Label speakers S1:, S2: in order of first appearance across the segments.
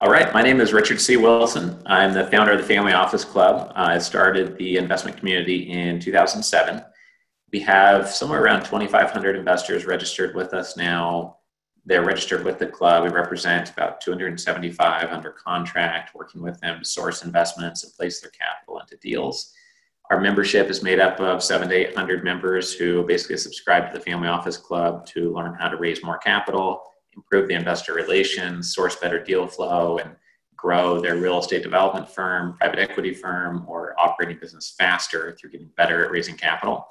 S1: All right, my name is Richard C. Wilson. I'm the founder of the Family Office Club. I started the investment community in 2007. We have somewhere around 2,500 investors registered with us now. They're registered with the club. We represent about 275 under contract, working with them to source investments and place their capital into deals. Our membership is made up of seven to 800 members who basically subscribe to the Family Office Club to learn how to raise more capital improve the investor relations, source better deal flow, and grow their real estate development firm, private equity firm, or operating business faster through getting better at raising capital.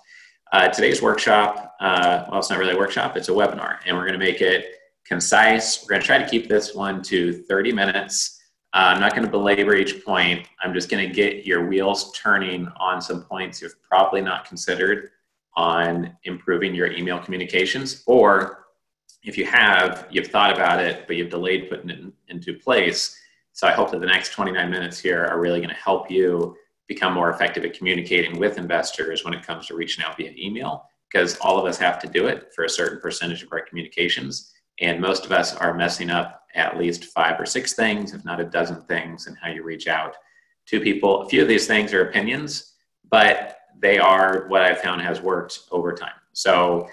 S1: Uh, today's workshop, uh, well, it's not really a workshop, it's a webinar, and we're going to make it concise. We're going to try to keep this one to 30 minutes. Uh, I'm not going to belabor each point. I'm just going to get your wheels turning on some points you've probably not considered on improving your email communications or if you have, you've thought about it, but you've delayed putting it in, into place. So I hope that the next 29 minutes here are really going to help you become more effective at communicating with investors when it comes to reaching out via email, because all of us have to do it for a certain percentage of our communications. And most of us are messing up at least five or six things, if not a dozen things, in how you reach out to people. A few of these things are opinions, but they are what I've found has worked over time. So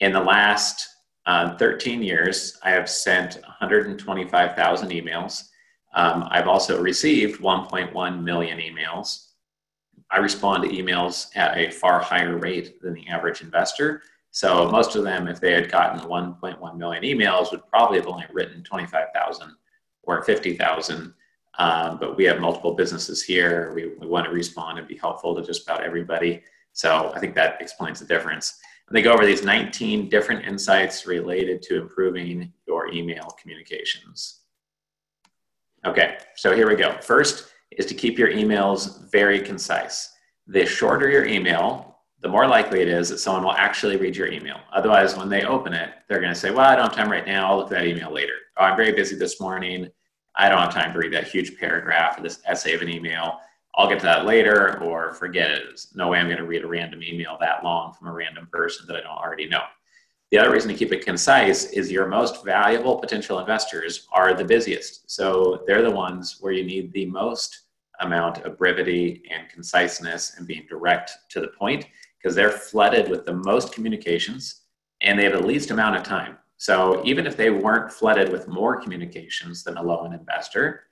S1: in the last uh, 13 years, I have sent 125,000 emails. Um, I've also received 1.1 million emails. I respond to emails at a far higher rate than the average investor. So most of them, if they had gotten 1.1 million emails, would probably have only written 25,000 or 50,000. Um, but we have multiple businesses here. We, we want to respond and be helpful to just about everybody. So I think that explains the difference. And they go over these 19 different insights related to improving your email communications. Okay, so here we go. First is to keep your emails very concise. The shorter your email, the more likely it is that someone will actually read your email. Otherwise, when they open it, they're going to say, Well, I don't have time right now. I'll look at that email later. Oh, I'm very busy this morning. I don't have time to read that huge paragraph or this essay of an email. I'll get to that later or forget it. There's no way I'm going to read a random email that long from a random person that I don't already know. The other reason to keep it concise is your most valuable potential investors are the busiest. So they're the ones where you need the most amount of brevity and conciseness and being direct to the point because they're flooded with the most communications and they have the least amount of time. So even if they weren't flooded with more communications than a low end investor,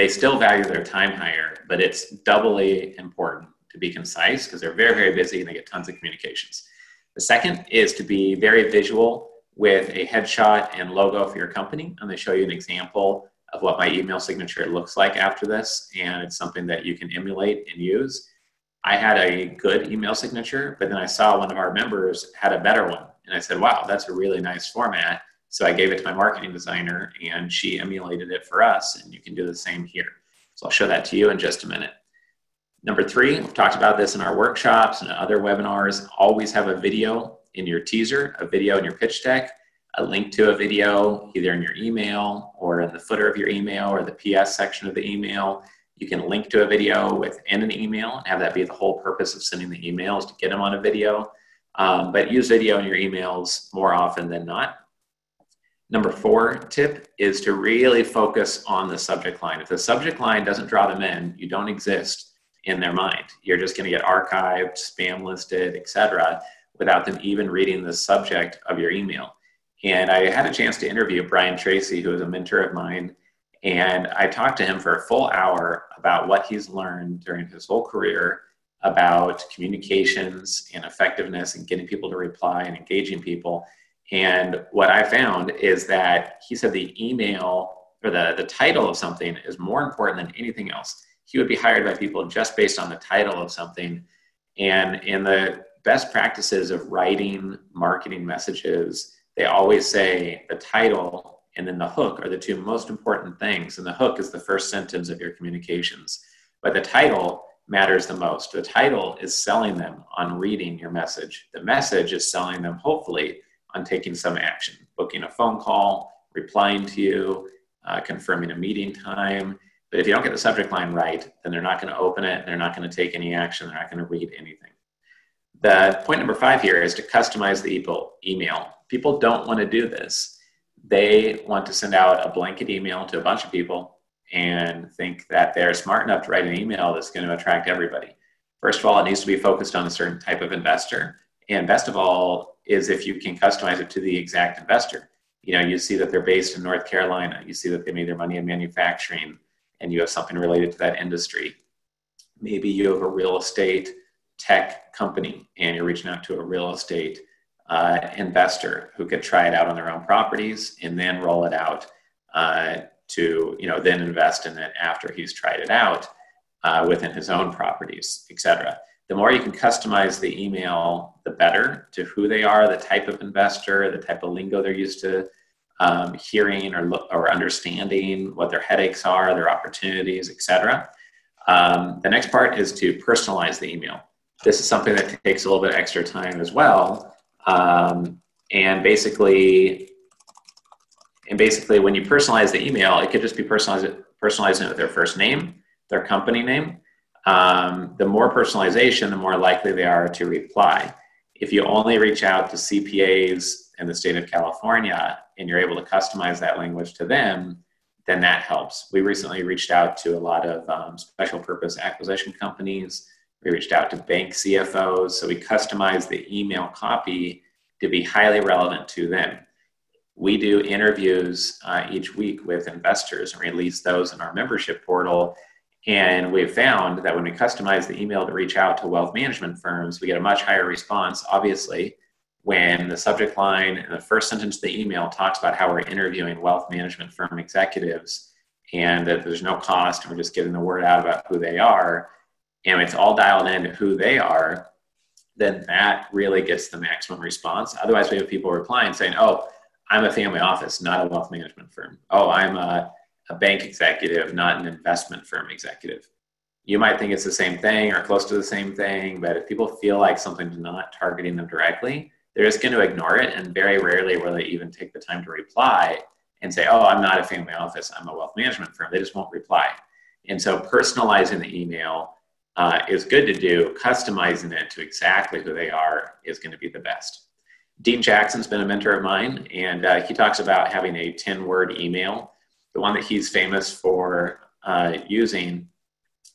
S1: they still value their time higher, but it's doubly important to be concise because they're very, very busy and they get tons of communications. The second is to be very visual with a headshot and logo for your company. I'm going to show you an example of what my email signature looks like after this, and it's something that you can emulate and use. I had a good email signature, but then I saw one of our members had a better one. And I said, wow, that's a really nice format. So I gave it to my marketing designer and she emulated it for us, and you can do the same here. So I'll show that to you in just a minute. Number three, we've talked about this in our workshops and other webinars. Always have a video in your teaser, a video in your pitch deck, a link to a video either in your email or in the footer of your email or the PS section of the email. You can link to a video within an email and have that be the whole purpose of sending the emails to get them on a video. Um, but use video in your emails more often than not. Number four tip is to really focus on the subject line. If the subject line doesn't draw them in, you don't exist in their mind. You're just going to get archived, spam listed, etc., without them even reading the subject of your email. And I had a chance to interview Brian Tracy, who is a mentor of mine, and I talked to him for a full hour about what he's learned during his whole career about communications and effectiveness and getting people to reply and engaging people. And what I found is that he said the email or the, the title of something is more important than anything else. He would be hired by people just based on the title of something. And in the best practices of writing marketing messages, they always say the title and then the hook are the two most important things. And the hook is the first sentence of your communications. But the title matters the most. The title is selling them on reading your message. The message is selling them, hopefully, on taking some action, booking a phone call, replying to you, uh, confirming a meeting time. But if you don't get the subject line right, then they're not going to open it, they're not going to take any action, they're not going to read anything. The point number five here is to customize the email. People don't want to do this. They want to send out a blanket email to a bunch of people and think that they're smart enough to write an email that's going to attract everybody. First of all, it needs to be focused on a certain type of investor. And best of all is if you can customize it to the exact investor. You know, you see that they're based in North Carolina, you see that they made their money in manufacturing, and you have something related to that industry. Maybe you have a real estate tech company and you're reaching out to a real estate uh, investor who could try it out on their own properties and then roll it out uh, to you know then invest in it after he's tried it out uh, within his own properties etc the more you can customize the email the better to who they are the type of investor the type of lingo they're used to um, hearing or, or understanding what their headaches are their opportunities etc um, the next part is to personalize the email this is something that takes a little bit extra time as well um, and basically and basically, when you personalize the email, it could just be personalizing it with their first name, their company name. Um, the more personalization, the more likely they are to reply. If you only reach out to CPAs in the state of California and you're able to customize that language to them, then that helps. We recently reached out to a lot of um, special purpose acquisition companies. We reached out to bank CFOs. So we customized the email copy to be highly relevant to them we do interviews uh, each week with investors and release those in our membership portal. And we've found that when we customize the email to reach out to wealth management firms, we get a much higher response, obviously, when the subject line and the first sentence of the email talks about how we're interviewing wealth management firm executives and that there's no cost and we're just getting the word out about who they are. And it's all dialed into who they are, then that really gets the maximum response. Otherwise, we have people replying saying, oh, I'm a family office, not a wealth management firm. Oh, I'm a, a bank executive, not an investment firm executive. You might think it's the same thing or close to the same thing, but if people feel like something's not targeting them directly, they're just going to ignore it. And very rarely will they even take the time to reply and say, Oh, I'm not a family office, I'm a wealth management firm. They just won't reply. And so personalizing the email uh, is good to do. Customizing it to exactly who they are is going to be the best. Dean Jackson's been a mentor of mine, and uh, he talks about having a 10 word email. The one that he's famous for uh, using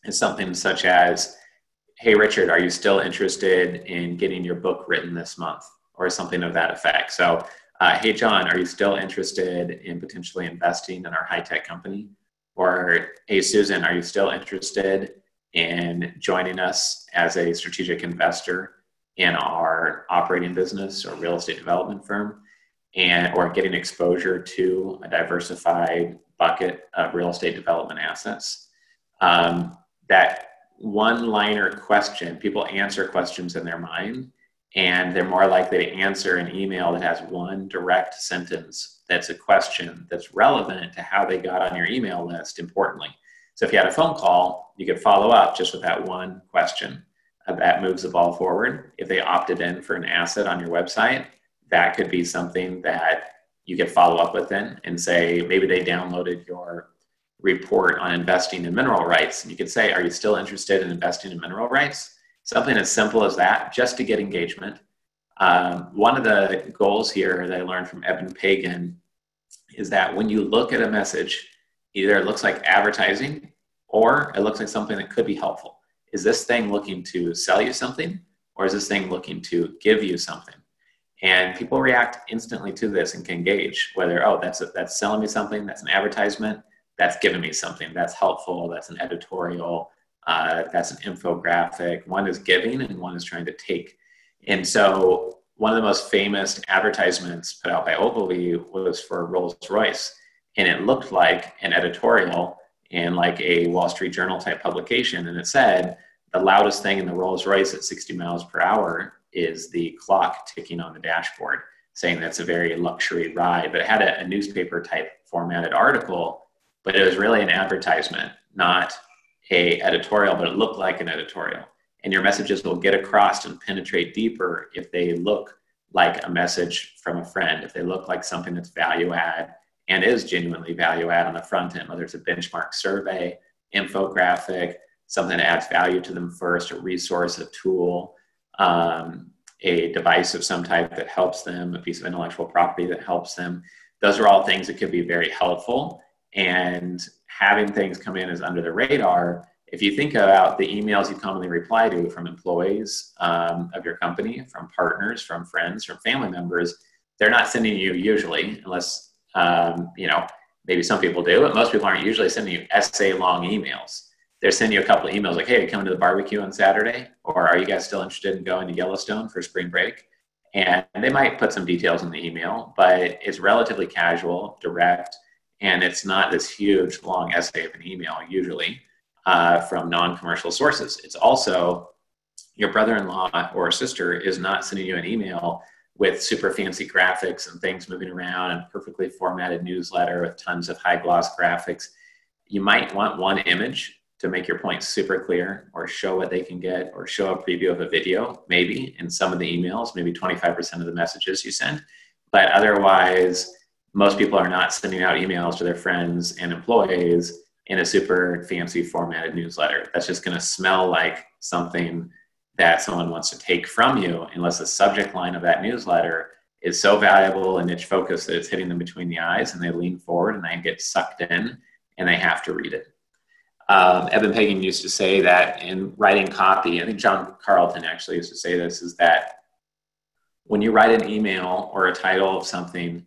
S1: is something such as, Hey, Richard, are you still interested in getting your book written this month? Or something of that effect. So, uh, Hey, John, are you still interested in potentially investing in our high tech company? Or, Hey, Susan, are you still interested in joining us as a strategic investor in our operating business or real estate development firm and or getting exposure to a diversified bucket of real estate development assets. Um, that one liner question people answer questions in their mind and they're more likely to answer an email that has one direct sentence that's a question that's relevant to how they got on your email list importantly. So if you had a phone call you could follow up just with that one question. That moves the ball forward. If they opted in for an asset on your website, that could be something that you could follow up with them and say maybe they downloaded your report on investing in mineral rights. And you could say, Are you still interested in investing in mineral rights? Something as simple as that, just to get engagement. Um, one of the goals here that I learned from Eben Pagan is that when you look at a message, either it looks like advertising or it looks like something that could be helpful is this thing looking to sell you something or is this thing looking to give you something? And people react instantly to this and can gauge whether, oh, that's, a, that's selling me something, that's an advertisement, that's giving me something, that's helpful, that's an editorial, uh, that's an infographic. One is giving and one is trying to take. And so one of the most famous advertisements put out by Ogilvy was for Rolls Royce. And it looked like an editorial in like a Wall Street Journal type publication. And it said, the loudest thing in the Rolls Royce at 60 miles per hour is the clock ticking on the dashboard, saying that's a very luxury ride. But it had a, a newspaper type formatted article, but it was really an advertisement, not a editorial, but it looked like an editorial. And your messages will get across and penetrate deeper if they look like a message from a friend, if they look like something that's value add and is genuinely value add on the front end, whether it's a benchmark survey, infographic, something that adds value to them first, a resource, a tool, um, a device of some type that helps them, a piece of intellectual property that helps them. Those are all things that could be very helpful. And having things come in as under the radar, if you think about the emails you commonly reply to from employees um, of your company, from partners, from friends, from family members, they're not sending you usually, unless um, you know maybe some people do, but most people aren't usually sending you essay long emails. They're sending you a couple of emails like, "Hey, coming to the barbecue on Saturday," or "Are you guys still interested in going to Yellowstone for spring break?" And they might put some details in the email, but it's relatively casual, direct, and it's not this huge long essay of an email usually uh, from non-commercial sources. It's also your brother-in-law or sister is not sending you an email with super fancy graphics and things moving around and perfectly formatted newsletter with tons of high gloss graphics. You might want one image to make your point super clear or show what they can get or show a preview of a video, maybe in some of the emails, maybe 25% of the messages you send. But otherwise, most people are not sending out emails to their friends and employees in a super fancy formatted newsletter. That's just going to smell like something that someone wants to take from you unless the subject line of that newsletter is so valuable and niche focused that it's hitting them between the eyes and they lean forward and they get sucked in and they have to read it. Um, Eben Pagan used to say that in writing copy, I think John Carlton actually used to say this, is that when you write an email or a title of something,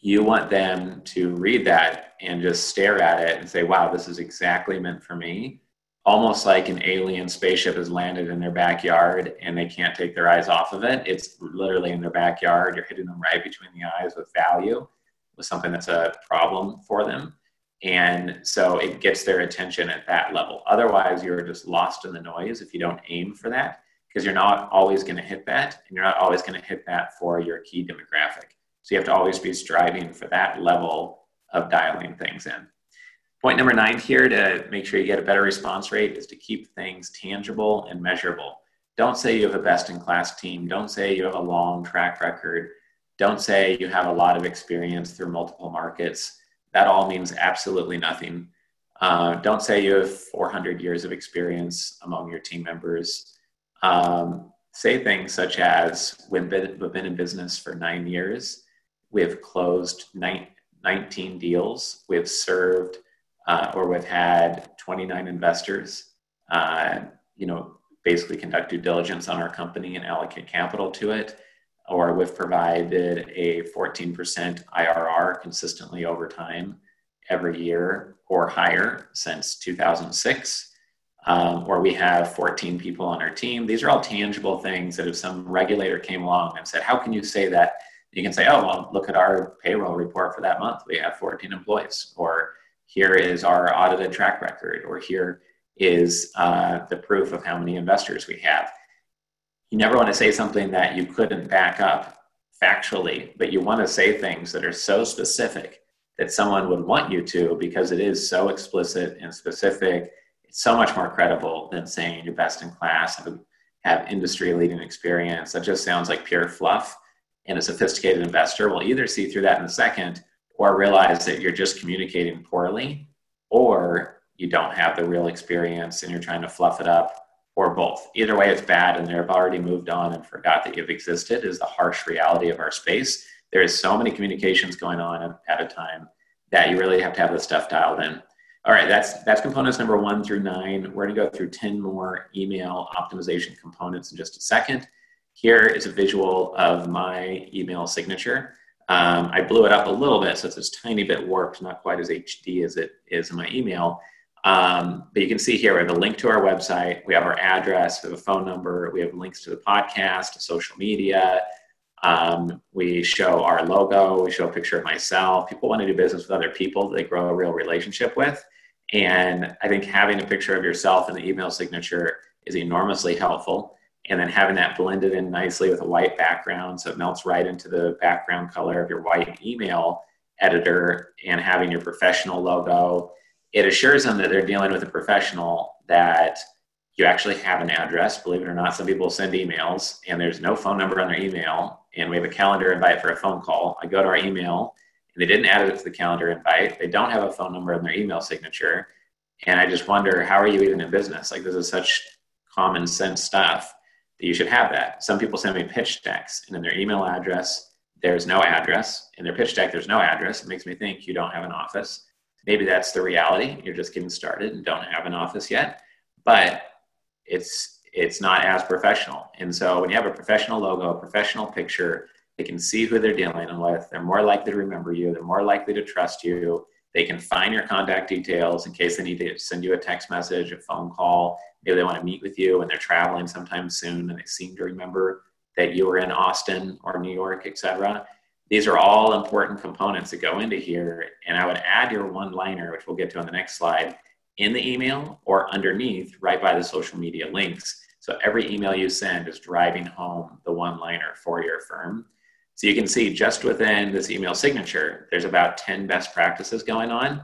S1: you want them to read that and just stare at it and say, wow, this is exactly meant for me. Almost like an alien spaceship has landed in their backyard and they can't take their eyes off of it. It's literally in their backyard. You're hitting them right between the eyes with value, with something that's a problem for them. And so it gets their attention at that level. Otherwise, you're just lost in the noise if you don't aim for that, because you're not always going to hit that, and you're not always going to hit that for your key demographic. So you have to always be striving for that level of dialing things in. Point number nine here to make sure you get a better response rate is to keep things tangible and measurable. Don't say you have a best in class team. Don't say you have a long track record. Don't say you have a lot of experience through multiple markets. That all means absolutely nothing. Uh, don't say you have 400 years of experience among your team members. Um, say things such as, we've been, we've been in business for nine years we have closed 19 deals. We've served uh, or we've had 29 investors, uh, you know, basically conduct due diligence on our company and allocate capital to it. Or we've provided a 14% IRR consistently over time every year or higher since 2006. Um, or we have 14 people on our team. These are all tangible things that if some regulator came along and said, How can you say that? you can say, oh, well, look at our payroll report for that month. We have 14 employees. Or here is our audited track record. Or here is uh, the proof of how many investors we have. You never want to say something that you couldn't back up factually, but you want to say things that are so specific that someone would want you to because it is so explicit and specific. It's so much more credible than saying you're best in class, have, have industry leading experience. That just sounds like pure fluff and a sophisticated investor will either see through that in a second or realize that you're just communicating poorly or you don't have the real experience and you're trying to fluff it up or both. Either way, it's bad and they've already moved on and forgot that you've existed is the harsh reality of our space. There is so many communications going on at a time that you really have to have the stuff dialed in. All right, that's that's components number one through nine. We're gonna go through 10 more email optimization components in just a second. Here is a visual of my email signature. Um, I blew it up a little bit, so it's this tiny bit warped, not quite as HD as it is in my email. Um, but you can see here we have a link to our website, we have our address, we have a phone number, we have links to the podcast, social media. Um, we show our logo, we show a picture of myself. People want to do business with other people that they grow a real relationship with. And I think having a picture of yourself in the email signature is enormously helpful and then having that blended in nicely with a white background so it melts right into the background color of your white email editor and having your professional logo it assures them that they're dealing with a professional that you actually have an address believe it or not some people send emails and there's no phone number on their email and we have a calendar invite for a phone call i go to our email and they didn't add it to the calendar invite they don't have a phone number in their email signature and i just wonder how are you even in business like this is such common sense stuff that you should have that. Some people send me pitch decks, and in their email address, there's no address. In their pitch deck, there's no address. It makes me think you don't have an office. Maybe that's the reality. You're just getting started and don't have an office yet, but it's it's not as professional. And so when you have a professional logo, a professional picture, they can see who they're dealing with. They're more likely to remember you. They're more likely to trust you. They can find your contact details in case they need to send you a text message, a phone call. Maybe they want to meet with you and they're traveling sometime soon and they seem to remember that you were in Austin or New York, etc. These are all important components that go into here. And I would add your one liner, which we'll get to on the next slide, in the email or underneath right by the social media links. So every email you send is driving home the one liner for your firm. So you can see just within this email signature, there's about 10 best practices going on.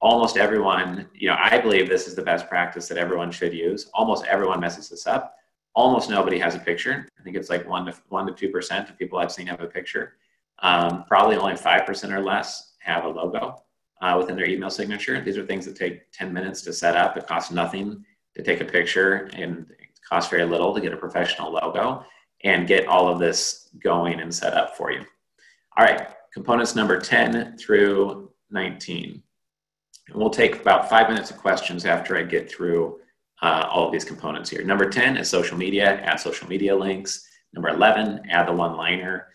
S1: Almost everyone, you know, I believe this is the best practice that everyone should use. Almost everyone messes this up. Almost nobody has a picture. I think it's like one to one to two percent of people I've seen have a picture. Um, probably only five percent or less have a logo uh, within their email signature. These are things that take 10 minutes to set up. It costs nothing to take a picture and it costs very little to get a professional logo and get all of this going and set up for you. All right, components number 10 through 19. And we'll take about five minutes of questions after I get through uh, all of these components here. Number 10 is social media, add social media links. Number 11, add the one liner.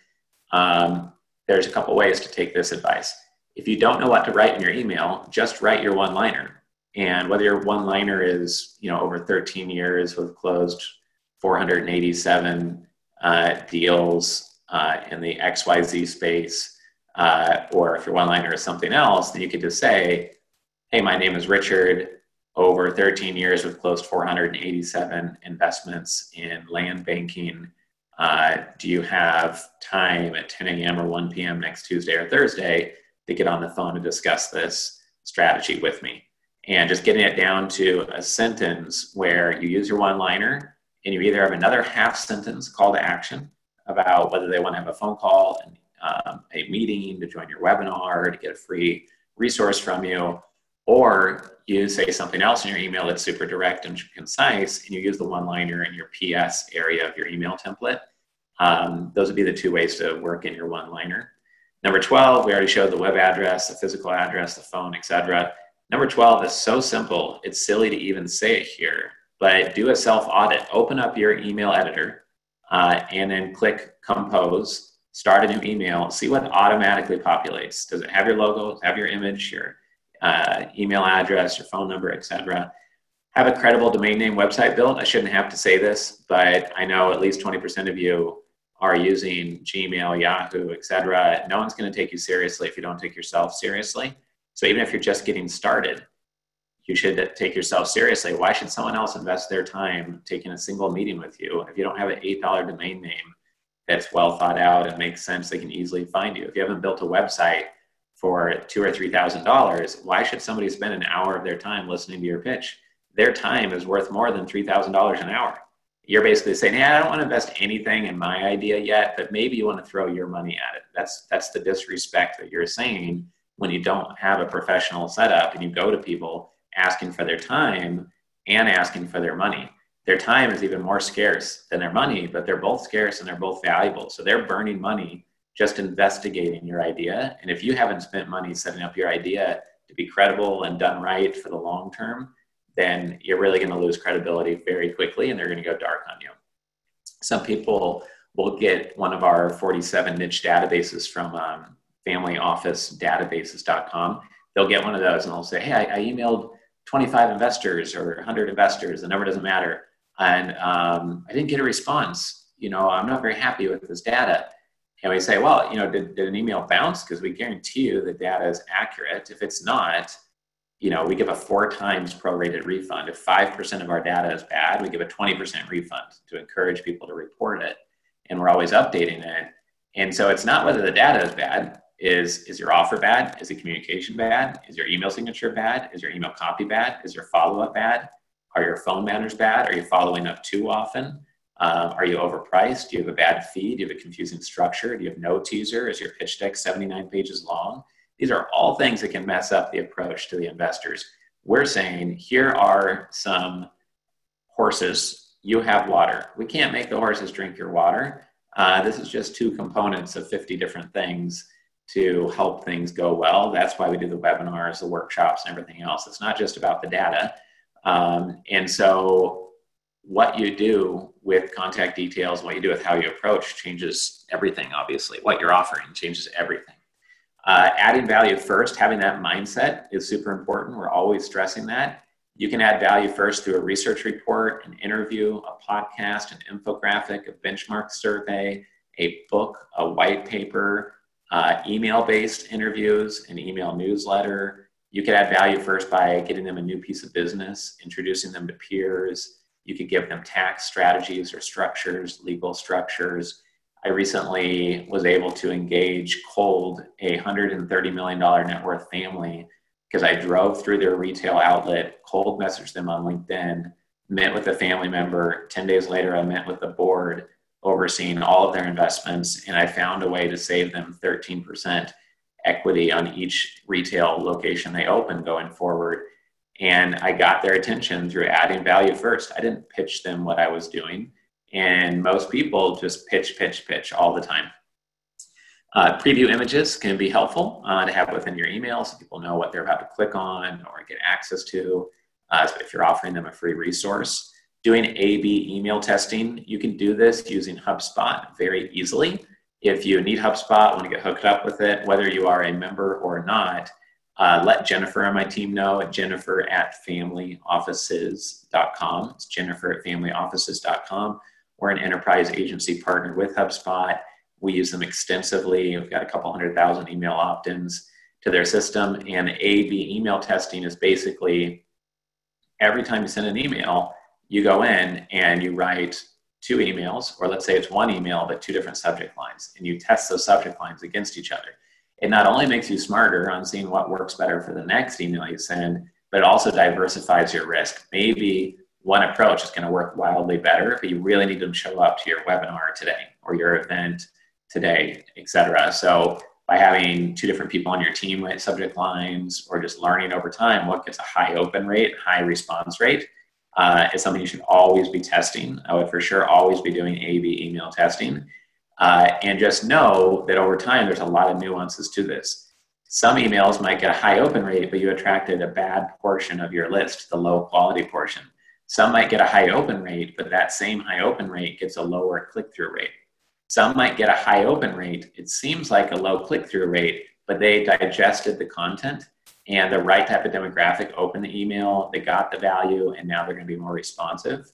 S1: Um, there's a couple ways to take this advice. If you don't know what to write in your email, just write your one liner. And whether your one liner is, you know, over 13 years with closed 487 uh, deals uh, in the XYZ space, uh, or if your one liner is something else, then you could just say, Hey, my name is Richard. Over 13 years, we've closed 487 investments in land banking. Uh, do you have time at 10 a.m. or 1 p.m. next Tuesday or Thursday to get on the phone and discuss this strategy with me? And just getting it down to a sentence where you use your one liner and you either have another half sentence call to action about whether they want to have a phone call and um, a meeting to join your webinar to get a free resource from you, or you say something else in your email that's super direct and concise, and you use the one liner in your PS area of your email template. Um, those would be the two ways to work in your one liner. Number 12, we already showed the web address, the physical address, the phone, etc. Number 12 is so simple, it's silly to even say it here but do a self audit. Open up your email editor uh, and then click compose, start a new email, see what automatically populates. Does it have your logo, have your image, your uh, email address, your phone number, etc. Have a credible domain name website built. I shouldn't have to say this, but I know at least 20% of you are using Gmail, Yahoo, etc. No one's going to take you seriously if you don't take yourself seriously. So even if you're just getting started, you should take yourself seriously. Why should someone else invest their time taking a single meeting with you if you don't have an $8 domain name that's well thought out and makes sense? They can easily find you. If you haven't built a website for two or three thousand dollars, why should somebody spend an hour of their time listening to your pitch? Their time is worth more than three thousand dollars an hour. You're basically saying, "Hey, I don't want to invest anything in my idea yet, but maybe you want to throw your money at it." That's that's the disrespect that you're saying when you don't have a professional setup and you go to people asking for their time and asking for their money. Their time is even more scarce than their money, but they're both scarce and they're both valuable. So they're burning money just investigating your idea. And if you haven't spent money setting up your idea to be credible and done right for the long term, then you're really going to lose credibility very quickly and they're going to go dark on you. Some people will get one of our 47 niche databases from um, familyofficedatabases.com. They'll get one of those and they'll say, Hey, I, I emailed 25 investors or 100 investors, the number doesn't matter. And um, I didn't get a response. You know, I'm not very happy with this data. And we say, well, you know, did, did an email bounce? Because we guarantee you the data is accurate. If it's not, you know, we give a four times prorated refund. If 5% of our data is bad, we give a 20% refund to encourage people to report it. And we're always updating it. And so it's not whether the data is bad, is is your offer bad? Is the communication bad? Is your email signature bad? Is your email copy bad? Is your follow up bad? Are your phone manners bad? Are you following up too often? Um, are you overpriced? Do you have a bad feed? Do you have a confusing structure? Do you have no teaser? Is your pitch deck 79 pages long? These are all things that can mess up the approach to the investors. We're saying here are some horses. You have water. We can't make the horses drink your water. Uh, this is just two components of 50 different things to help things go well. That's why we do the webinars, the workshops, and everything else. It's not just about the data. Um, and so, what you do with contact details, what you do with how you approach changes everything, obviously. What you're offering changes everything. Uh, adding value first, having that mindset is super important. We're always stressing that. You can add value first through a research report, an interview, a podcast, an infographic, a benchmark survey, a book, a white paper, uh, email based interviews, an email newsletter. You could add value first by getting them a new piece of business, introducing them to peers. You could give them tax strategies or structures, legal structures. I recently was able to engage cold a $130 million net worth family because I drove through their retail outlet, cold messaged them on LinkedIn, met with a family member. 10 days later, I met with the board overseeing all of their investments, and I found a way to save them 13% equity on each retail location they open going forward. And I got their attention through adding value first. I didn't pitch them what I was doing. And most people just pitch, pitch, pitch all the time. Uh, preview images can be helpful uh, to have within your email so people know what they're about to click on or get access to uh, if you're offering them a free resource doing A-B email testing, you can do this using HubSpot very easily. If you need HubSpot, want to get hooked up with it, whether you are a member or not, uh, let Jennifer on my team know at jennifer at familyoffices.com. It's jennifer at familyoffices.com. We're an enterprise agency partner with HubSpot. We use them extensively. We've got a couple hundred thousand email opt ins to their system. And A B email testing is basically every time you send an email, you go in and you write two emails, or let's say it's one email, but two different subject lines, and you test those subject lines against each other. It not only makes you smarter on seeing what works better for the next email you send, but it also diversifies your risk. Maybe one approach is going to work wildly better, but you really need to show up to your webinar today or your event today, etc. So by having two different people on your team with subject lines or just learning over time what gets a high open rate, high response rate, uh, is something you should always be testing. I would for sure always be doing A/B email testing, uh, and just know that over time there's a lot of nuances to this. Some emails might get a high open rate, but you attracted a bad portion of your list, the low quality portion. Some might get a high open rate, but that same high open rate gets a lower click through rate. Some might get a high open rate. It seems like a low click through rate, but they digested the content and the right type of demographic opened the email, they got the value, and now they're going to be more responsive.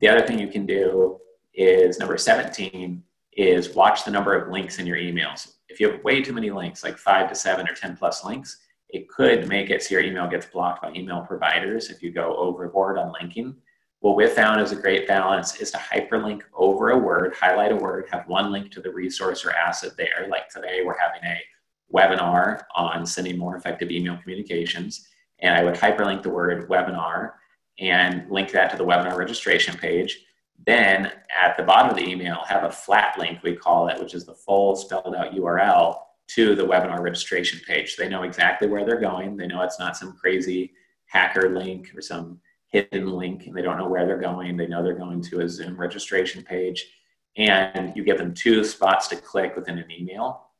S1: The other thing you can do is number 17 is watch the number of links in your emails. If you have way too many links, like five to seven or 10 plus links, it could make it so your email gets blocked by email providers if you go overboard on linking. What we've found is a great balance is to hyperlink over a word, highlight a word, have one link to the resource or asset there. Like today, we're having a webinar on sending more effective email communications. And I would hyperlink the word webinar and link that to the webinar registration page. Then at the bottom of the email, have a flat link, we call it, which is the full spelled out URL to the webinar registration page. They know exactly where they're going. They know it's not some crazy hacker link or some hidden link, and they don't know where they're going. They know they're going to a Zoom registration page. And you give them two spots to click within an email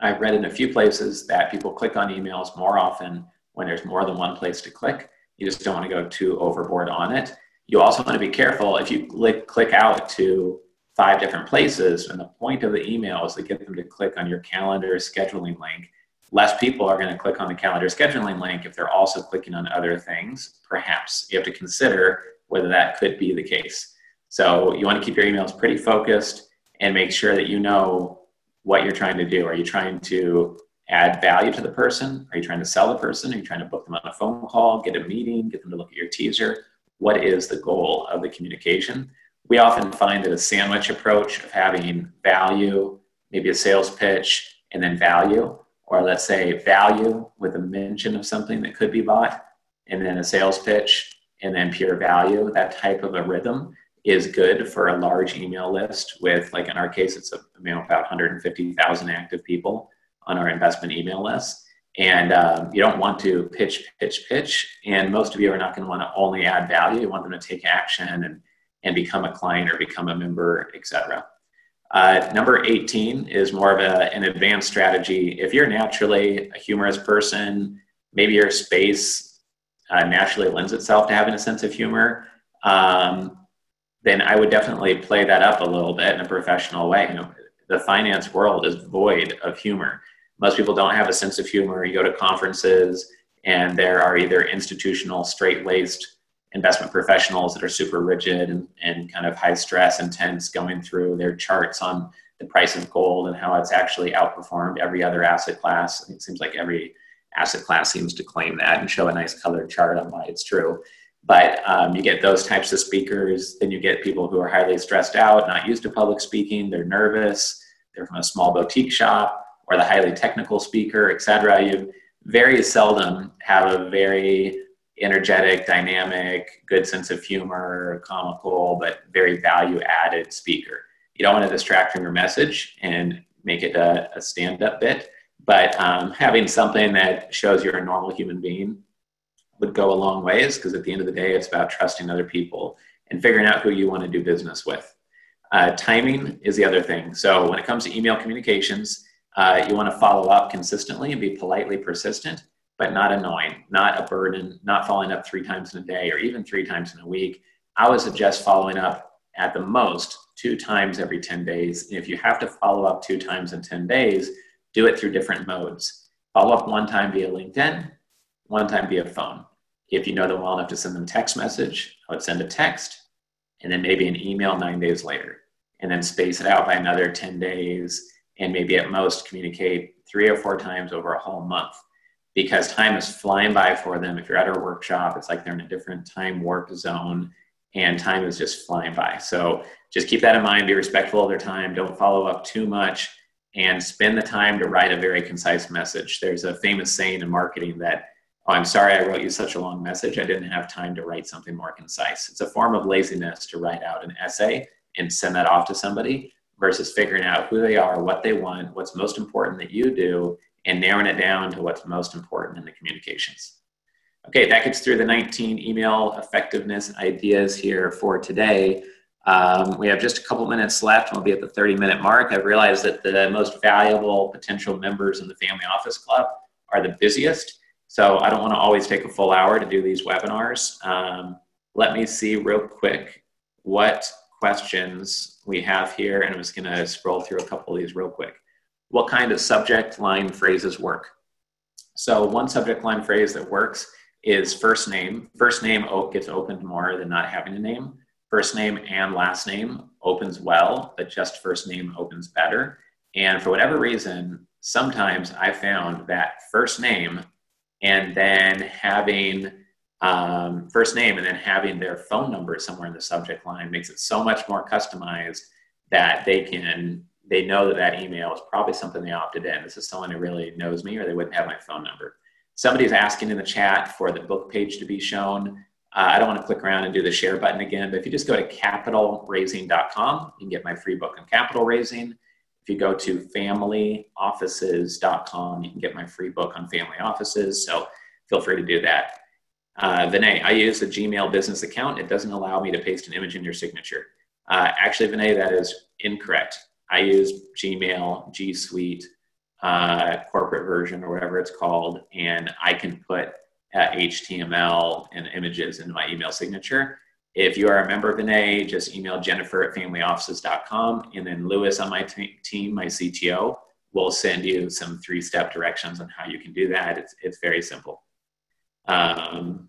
S1: I've read in a few places that people click on emails more often when there's more than one place to click. You just don't want to go too overboard on it. You also want to be careful if you click, click out to five different places, and the point of the email is to get them to click on your calendar scheduling link. Less people are going to click on the calendar scheduling link if they're also clicking on other things. Perhaps you have to consider whether that could be the case. So you want to keep your emails pretty focused and make sure that you know what you're trying to do. Are you trying to add value to the person? Are you trying to sell the person? Are you trying to book them on a phone call, get a meeting, get them to look at your teaser? What is the goal of the communication? We often find that a sandwich approach of having value, maybe a sales pitch, and then value, or let's say value with a mention of something that could be bought, and then a sales pitch, and then pure value, that type of a rhythm is good for a large email list with like in our case it's a, you know, about 150000 active people on our investment email list and um, you don't want to pitch pitch pitch and most of you are not going to want to only add value you want them to take action and, and become a client or become a member etc Uh, number 18 is more of a, an advanced strategy. If you're naturally a humorous person, maybe your space uh, naturally lends itself to having a sense of humor, um, then I would definitely play that up a little bit in a professional way. You know, the finance world is void of humor. Most people don't have a sense of humor. You go to conferences, and there are either institutional, straight laced investment professionals that are super rigid and, and kind of high stress, intense, going through their charts on the price of gold and how it's actually outperformed every other asset class. It seems like every asset class seems to claim that and show a nice colored chart on why it's true. But um, you get those types of speakers, then you get people who are highly stressed out, not used to public speaking, they're nervous, they're from a small boutique shop, or the highly technical speaker, etc. You very seldom have a very energetic, dynamic, good sense of humor, comical, but very value added speaker. You don't want to distract from your message and make it a, a stand up bit, but um, having something that shows you're a normal human being would go a long ways because at the end of the day, it's about trusting other people and figuring out who you want to do business with. Uh, timing is the other thing. So when it comes to email communications, uh, you want to follow up consistently and be politely persistent but not annoying, not a burden, not following up three times in a day or even three times in a week. I would suggest following up at the most two times every 10 days. And if you have to follow up two times in 10 days, do it through different modes. Follow up one time via LinkedIn, one time via phone. If you know them well enough to send them text message, I would send a text and then maybe an email nine days later, and then space it out by another 10 days, and maybe at most communicate three or four times over a whole month because time is flying by for them. If you're at our workshop, it's like they're in a different time warp zone and time is just flying by. So just keep that in mind, be respectful of their time, don't follow up too much, and spend the time to write a very concise message. There's a famous saying in marketing that, oh, I'm sorry I wrote you such a long message. I didn't have time to write something more concise. It's a form of laziness to write out an essay and send that off to somebody versus figuring out who they are, what they want, what's most important that you do, and narrowing it down to what's most important in the communications. Okay, that gets through the 19 email effectiveness ideas here for today. Um, we have just a couple minutes left and we'll be at the 30 minute mark. I've realized that the most valuable potential members in the Family Office Club are the busiest. So I don't want to always take a full hour to do these webinars. Um, let me see real quick what questions we have here. And I'm just going to scroll through a couple of these real quick what kind of subject line phrases work. So one subject line phrase that works is first name. First name gets opened more than not having a name. First name and last name opens well, but just first name opens better. And for whatever reason, sometimes I found that first name and then having um, first name and then having their phone number somewhere in the subject line makes it so much more customized that they can they know that that email is probably something they opted in. This is someone who really knows me, or they wouldn't have my phone number. Somebody's asking in the chat for the book page to be shown. Uh, I don't want to click around and do the share button again, but if you just go to capitalraising.com, you can get my free book on capital raising. If you go to familyoffices.com, you can get my free book on family offices. So feel free to do that. Uh, Vinay, I use a Gmail business account. It doesn't allow me to paste an image in your signature. Uh, actually, Vinay, that is incorrect. I use Gmail, G Suite, uh, corporate version or whatever it's called, and I can put uh, HTML and images in my email signature. If you are a member of NA, just email Jennifer at familyoffices.com, and then Lewis on my t- team, my CTO, will send you some three-step directions on how you can do that. It's it's very simple. Um,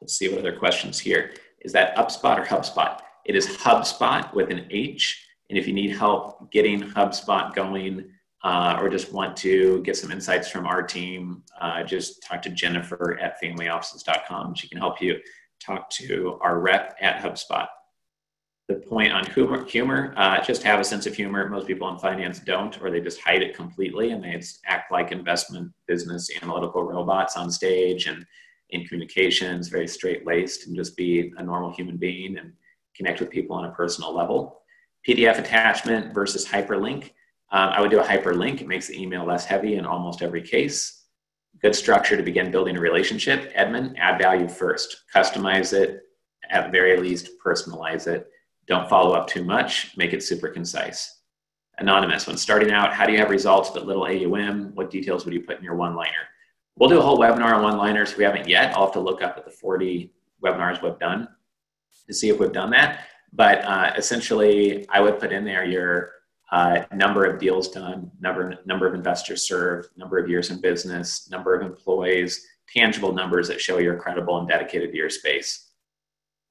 S1: let's see what other questions here. Is that UpSpot or HubSpot? It is HubSpot with an H and if you need help getting HubSpot going uh, or just want to get some insights from our team, uh, just talk to Jennifer at familyoffices.com. She can help you talk to our rep at HubSpot. The point on humor, humor uh, just have a sense of humor. Most people in finance don't, or they just hide it completely and they act like investment business analytical robots on stage and in communications, very straight laced, and just be a normal human being and connect with people on a personal level. PDF attachment versus hyperlink. Um, I would do a hyperlink. It makes the email less heavy in almost every case. Good structure to begin building a relationship. Edmund, add value first. Customize it, at very least, personalize it. Don't follow up too much. Make it super concise. Anonymous. When starting out, how do you have results but little AUM? What details would you put in your one liner? We'll do a whole webinar on one liners. If we haven't yet. I'll have to look up at the 40 webinars we've done to see if we've done that. But uh, essentially, I would put in there your uh, number of deals done, number, number of investors served, number of years in business, number of employees, tangible numbers that show you're credible and dedicated to your space.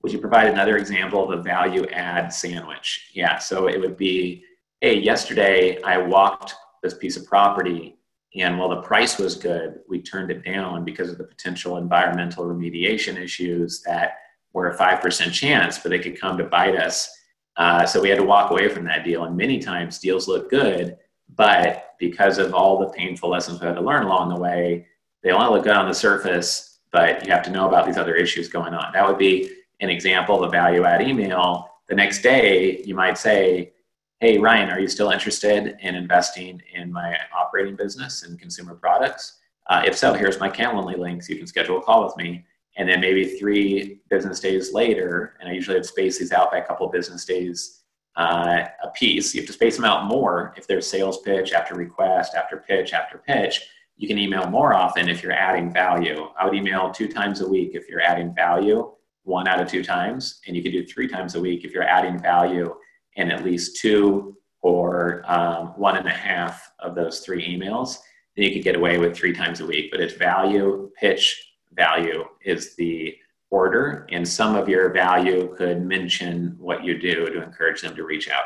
S1: Would you provide another example of a value add sandwich? Yeah, so it would be hey, yesterday I walked this piece of property and while the price was good, we turned it down because of the potential environmental remediation issues that were a 5% chance, but they could come to bite us. Uh, so we had to walk away from that deal. And many times deals look good, but because of all the painful lessons we had to learn along the way, they only look good on the surface, but you have to know about these other issues going on. That would be an example of a value add email. The next day, you might say, Hey, Ryan, are you still interested in investing in my operating business and consumer products? Uh, if so, here's my Calendly links. You can schedule a call with me. And then maybe three business days later, and I usually have space these out by a couple business days uh, a piece. You have to space them out more if there's sales pitch after request, after pitch, after pitch. You can email more often if you're adding value. I would email two times a week if you're adding value, one out of two times. And you can do three times a week if you're adding value in at least two or um, one and a half of those three emails. Then you could get away with three times a week. But it's value, pitch, value is the order, and some of your value could mention what you do to encourage them to reach out.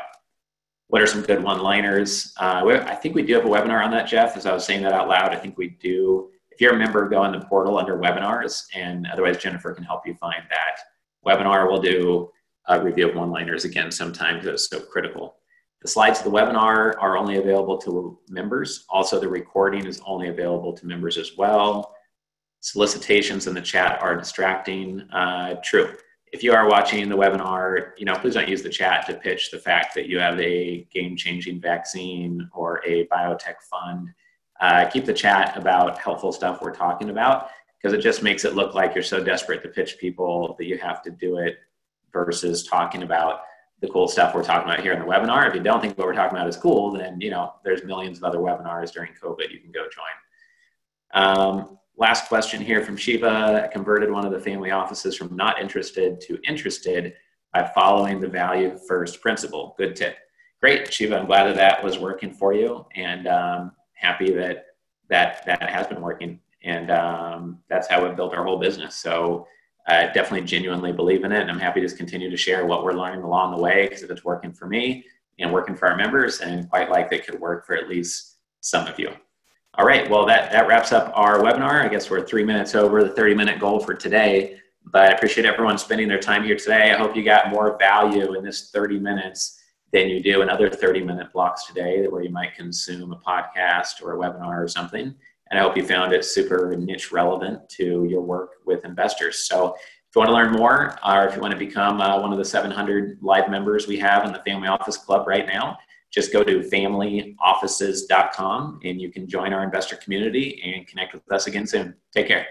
S1: What are some good one liners? Uh, I think we do have a webinar on that, Jeff. As I was saying that out loud, I think we do. If you're a member, go in the portal under webinars, and otherwise, Jennifer can help you find that webinar. We'll do a review of one liners again sometime because it's so critical. The slides of the webinar are only available to members. Also, the recording is only available to members as well solicitations in the chat are distracting. Uh, true. If you are watching the webinar, you know, please don't use the chat to pitch the fact that you have a game-changing vaccine or a biotech fund. Uh, keep the chat about helpful stuff we're talking about because it just makes it look like you're so desperate to pitch people that you have to do it versus talking about the cool stuff we're talking about here in the webinar. If you don't think what we're talking about is cool, then you know there's millions of other webinars during COVID you can go join. Um, Last question here from Shiva. I converted one of the family offices from not interested to interested by following the value first principle. Good tip. Great, Shiva. I'm glad that that was working for you and um, happy that that that has been working. And um, that's how we built our whole business. So I definitely genuinely believe in it. And I'm happy to continue to share what we're learning along the way because if it's working for me and working for our members, and quite likely it could work for at least some of you. All right, well, that, that wraps up our webinar. I guess we're three minutes over the 30 minute goal for today, but I appreciate everyone spending their time here today. I hope you got more value in this 30 minutes than you do in other 30 minute blocks today where you might consume a podcast or a webinar or something. And I hope you found it super niche relevant to your work with investors. So if you want to learn more, or if you want to become uh, one of the 700 live members we have in the Family Office Club right now, just go to familyoffices.com and you can join our investor community and connect with us again soon. Take care.